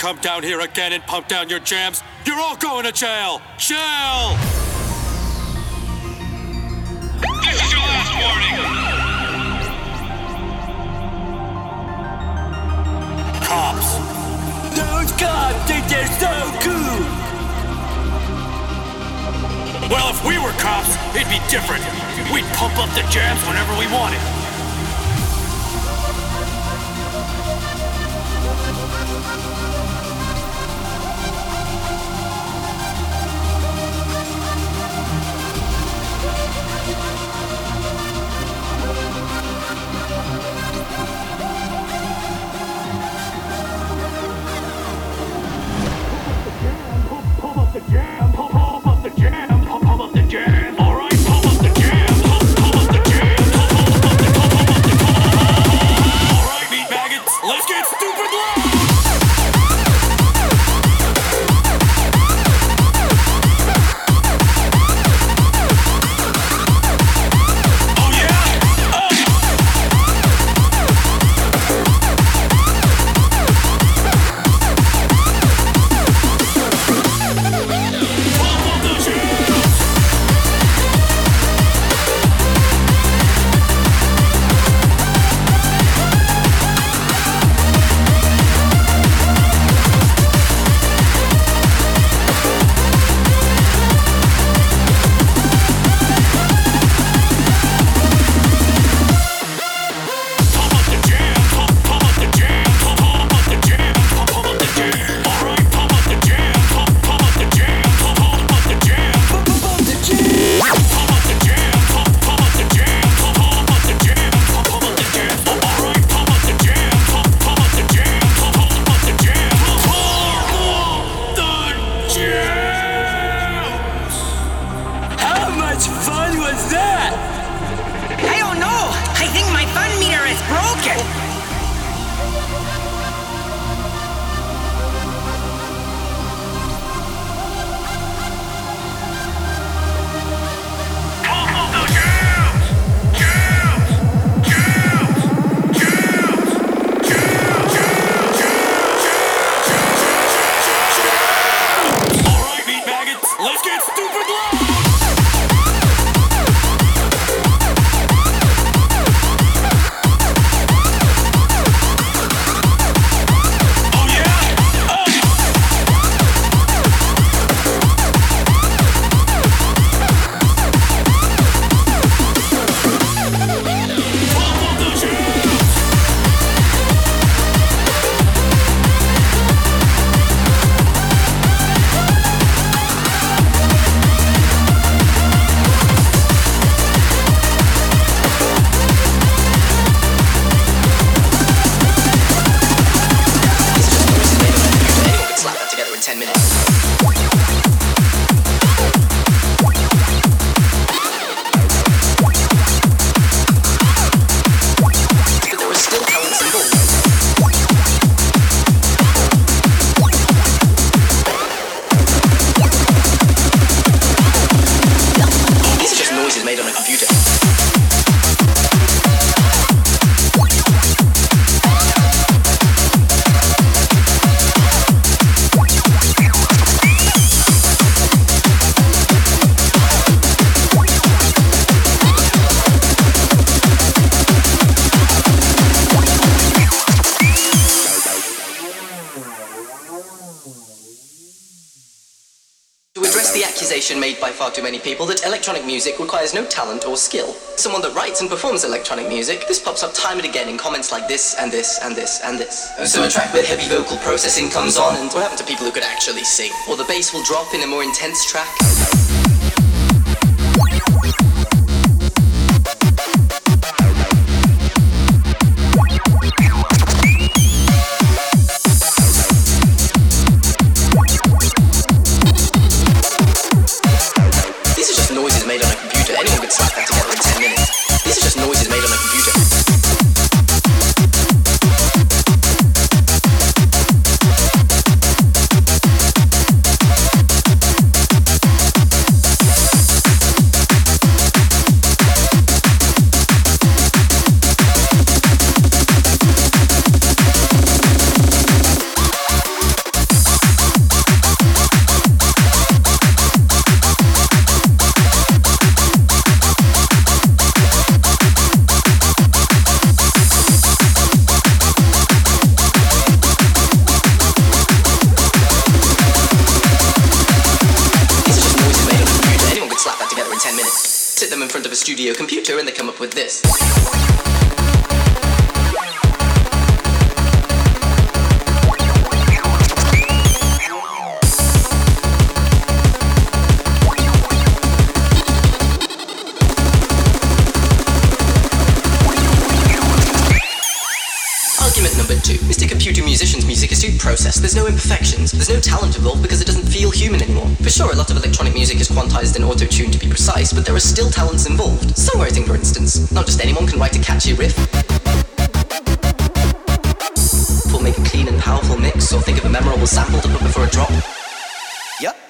come down here again and pump down your jams, you're all going to jail! Jail! This is your last warning! Cops! Those cops think they're so cool! Well, if we were cops, it'd be different. We'd pump up the jams whenever we wanted. assumption made by far too many people that electronic music requires no talent or skill. Someone that writes and performs electronic music, this pops up time and again in comments like this and this and this and this. So a track with heavy vocal processing comes on and what happened to people who could actually sing? Or the bass will drop in a more intense track? memorable sample to put before a drop. Yep.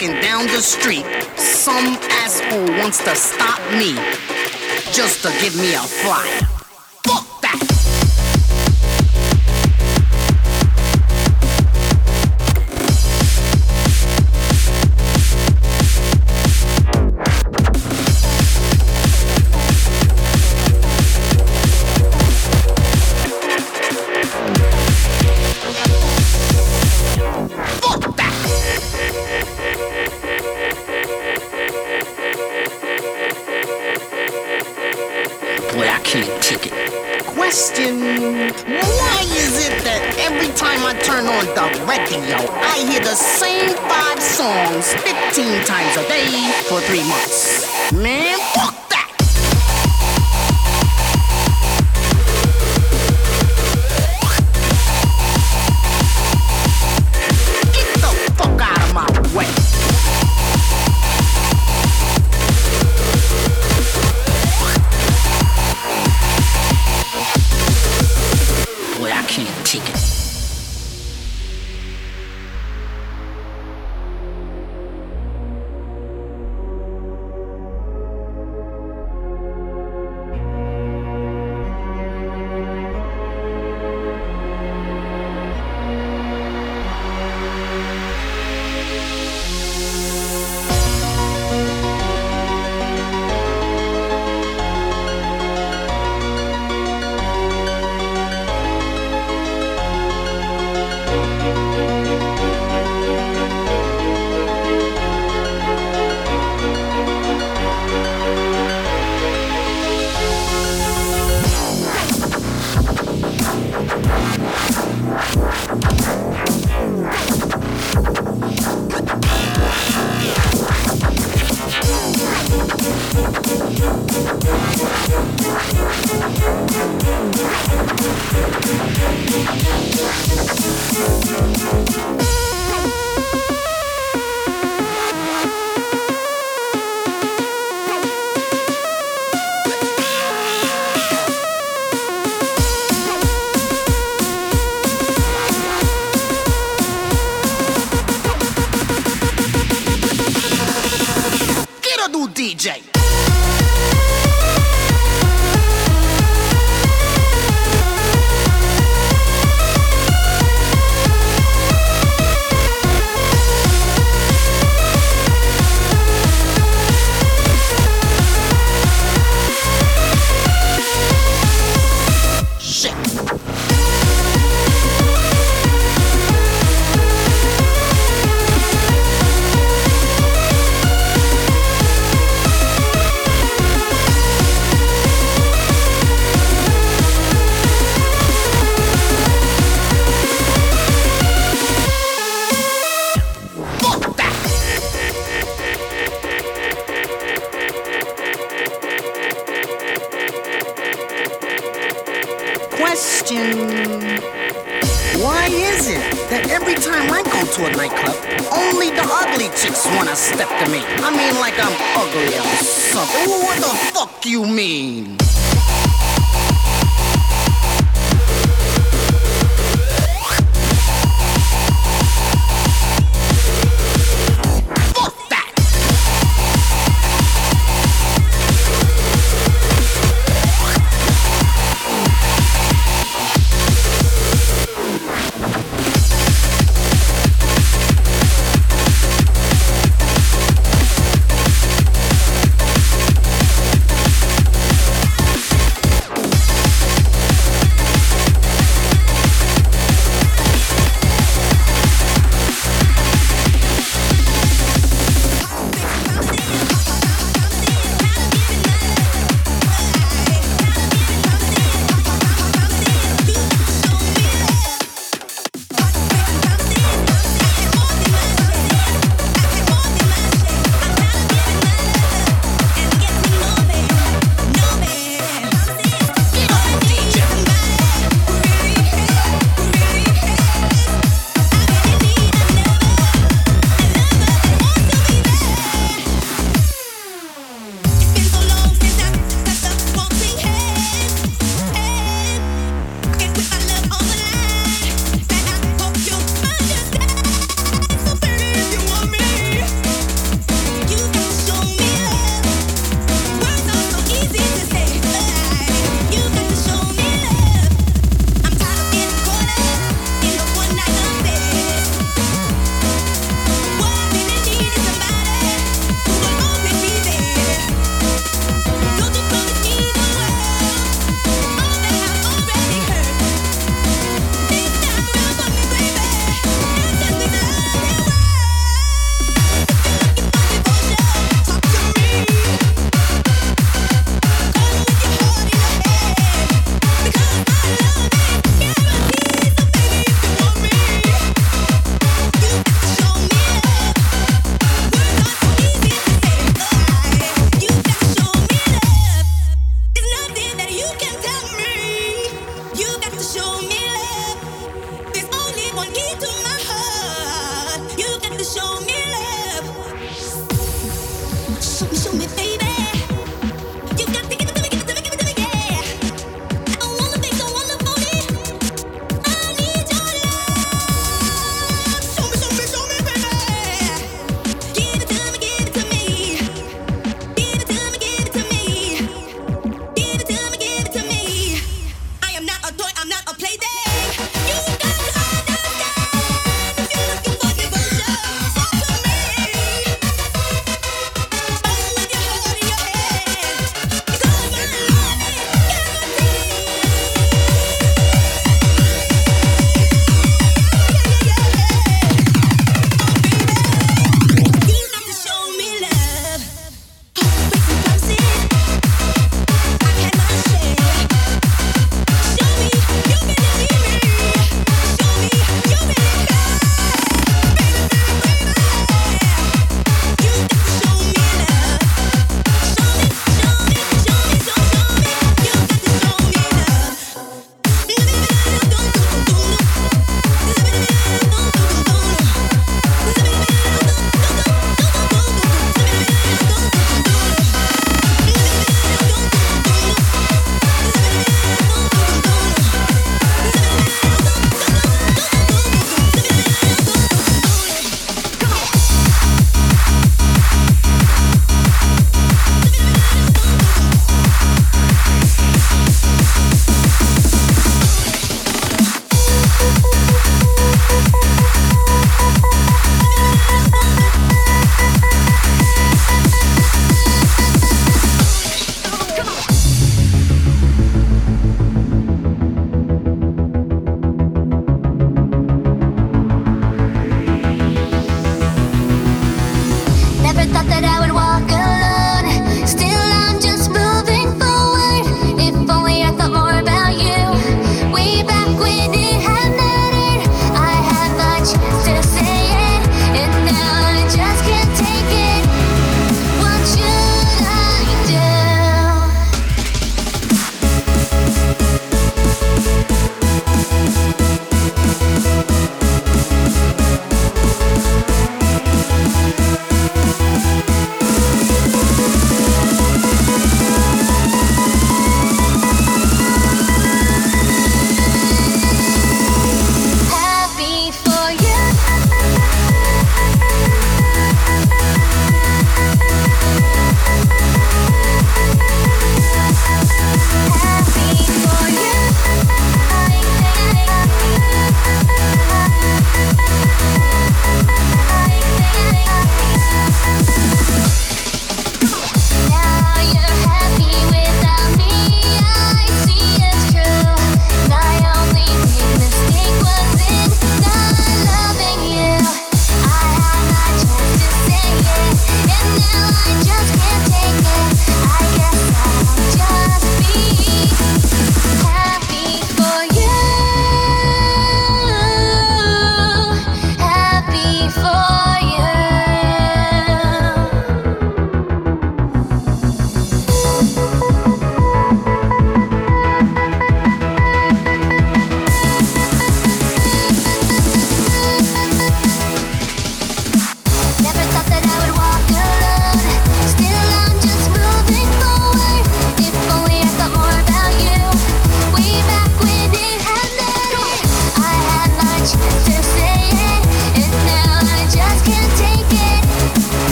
Walking down the street, some asshole wants to stop me just to give me a flyer?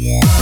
Yeah.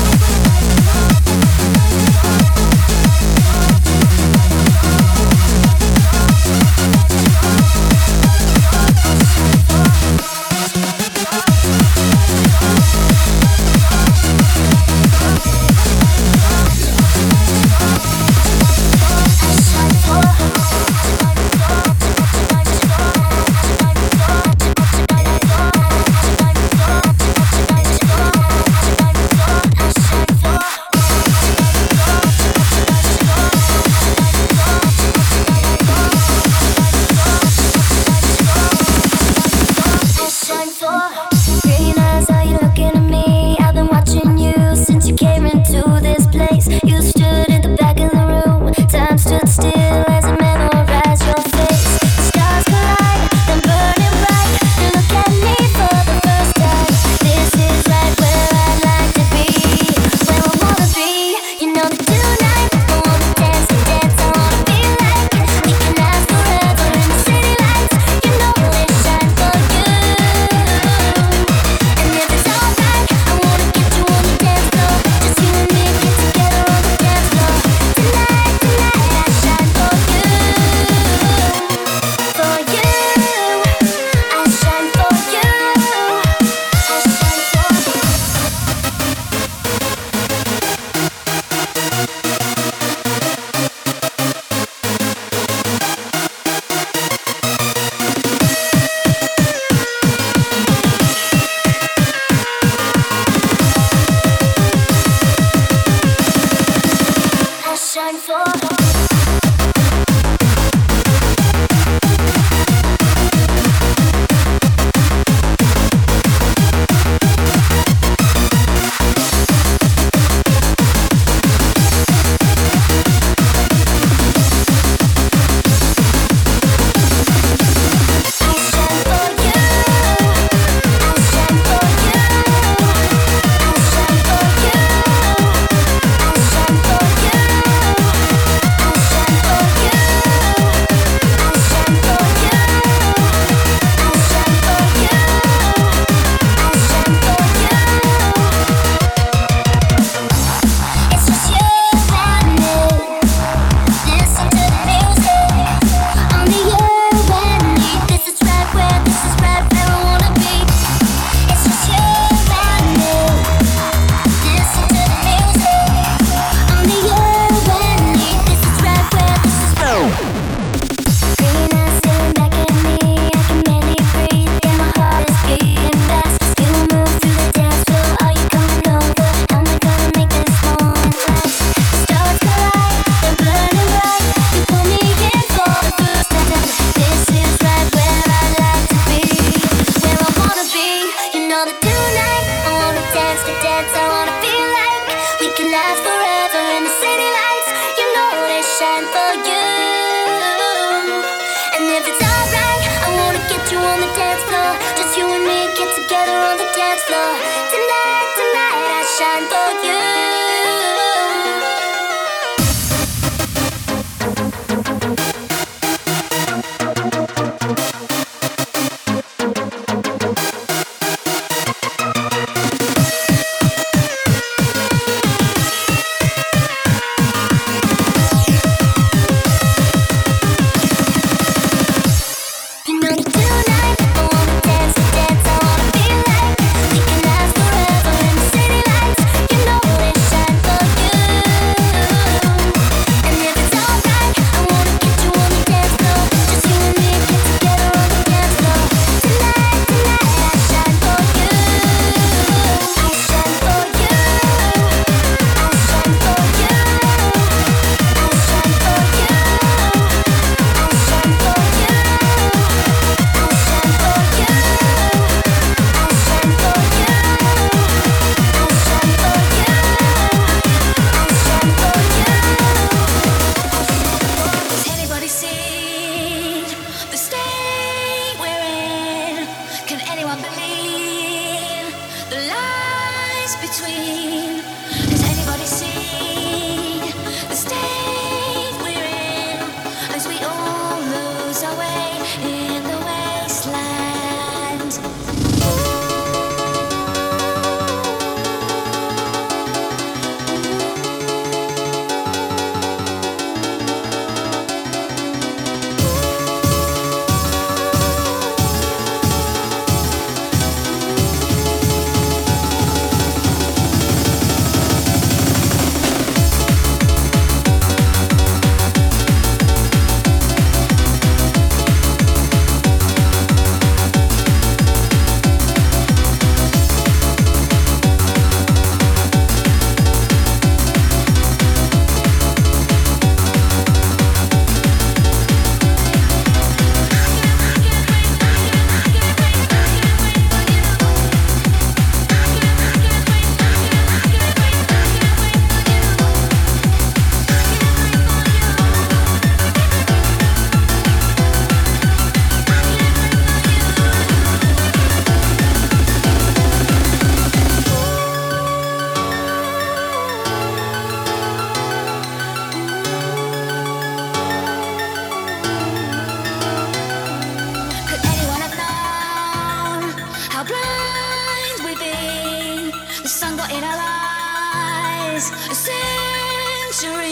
century.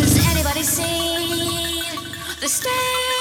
Has anybody seen the space?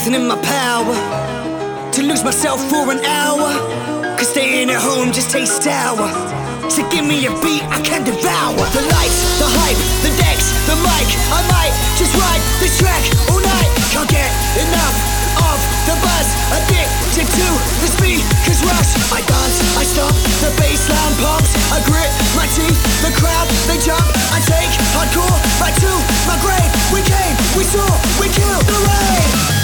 Anything in my power to lose myself for an hour. Cause staying at home just tastes sour. So give me a beat I can devour. The lights, the hype, the decks, the mic. I might just ride this track all night. Can't get enough of the buzz. Addicted to the speakers rush. I dance, I stomp, the bassline pumps. I grit my teeth, the crowd they jump. I take hardcore right to my grave. We came, we saw, we killed the rain.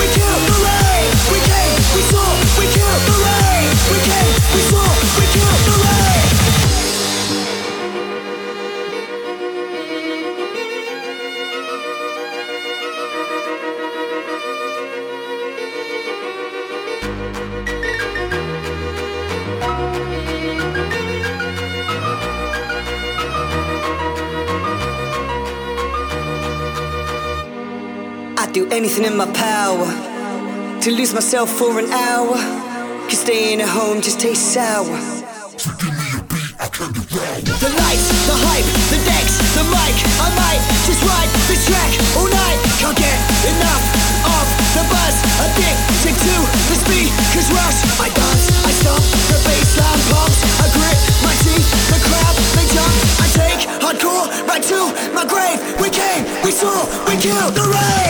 We killed the rain. We came, we saw, we killed the rain. We came, we saw, we killed do anything in my power to lose myself for an hour. Cause staying at home just tastes sour. The lights, the hype, the decks, the mic. I might just ride this track all night. Can't get enough of the buzz. Addicted to the speakers rush. I dance, I stomp, the bassline pumps. I grit my teeth, the crowd they jump. I take hardcore right to my grave. We came, we saw, we killed the rain.